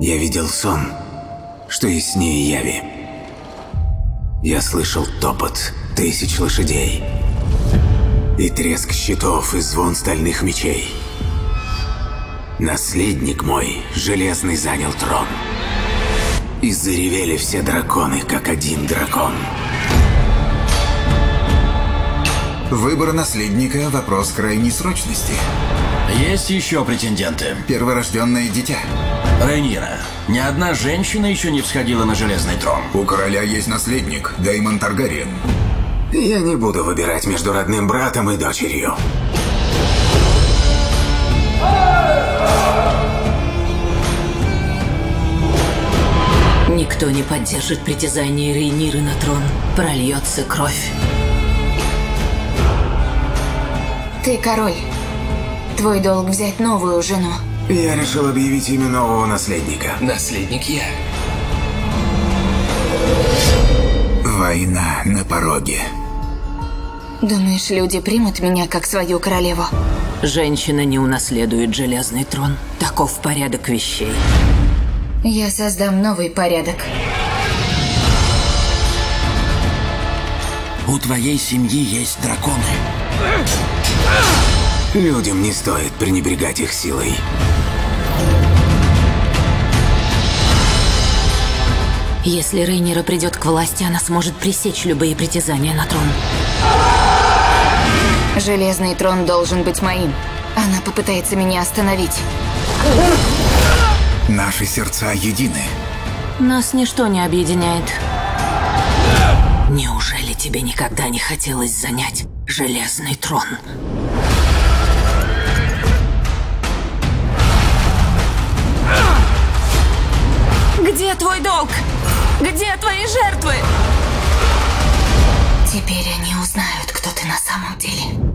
Я видел сон, что яснее яви. Я слышал топот тысяч лошадей и треск щитов и звон стальных мечей. Наследник мой, Железный, занял трон. И заревели все драконы, как один дракон. Выбор наследника – вопрос крайней срочности. Есть еще претенденты. Перворожденное дитя. Рейнира, ни одна женщина еще не всходила на железный трон. У короля есть наследник, Деймон Таргариен. Я не буду выбирать между родным братом и дочерью. Никто не поддержит притязание Рейниры на трон. Прольется кровь. Ты король. Твой долг взять новую жену. Я решил объявить имя нового наследника. Наследник я. Война на пороге. Думаешь, люди примут меня как свою королеву? Женщина не унаследует железный трон. Таков порядок вещей. Я создам новый порядок. У твоей семьи есть драконы. Людям не стоит пренебрегать их силой. Если Рейнира придет к власти, она сможет пресечь любые притязания на трон. Железный трон должен быть моим. Она попытается меня остановить. Наши сердца едины. Нас ничто не объединяет. Неужели тебе никогда не хотелось занять железный трон? Твой долг? Где твои жертвы? Теперь они узнают, кто ты на самом деле.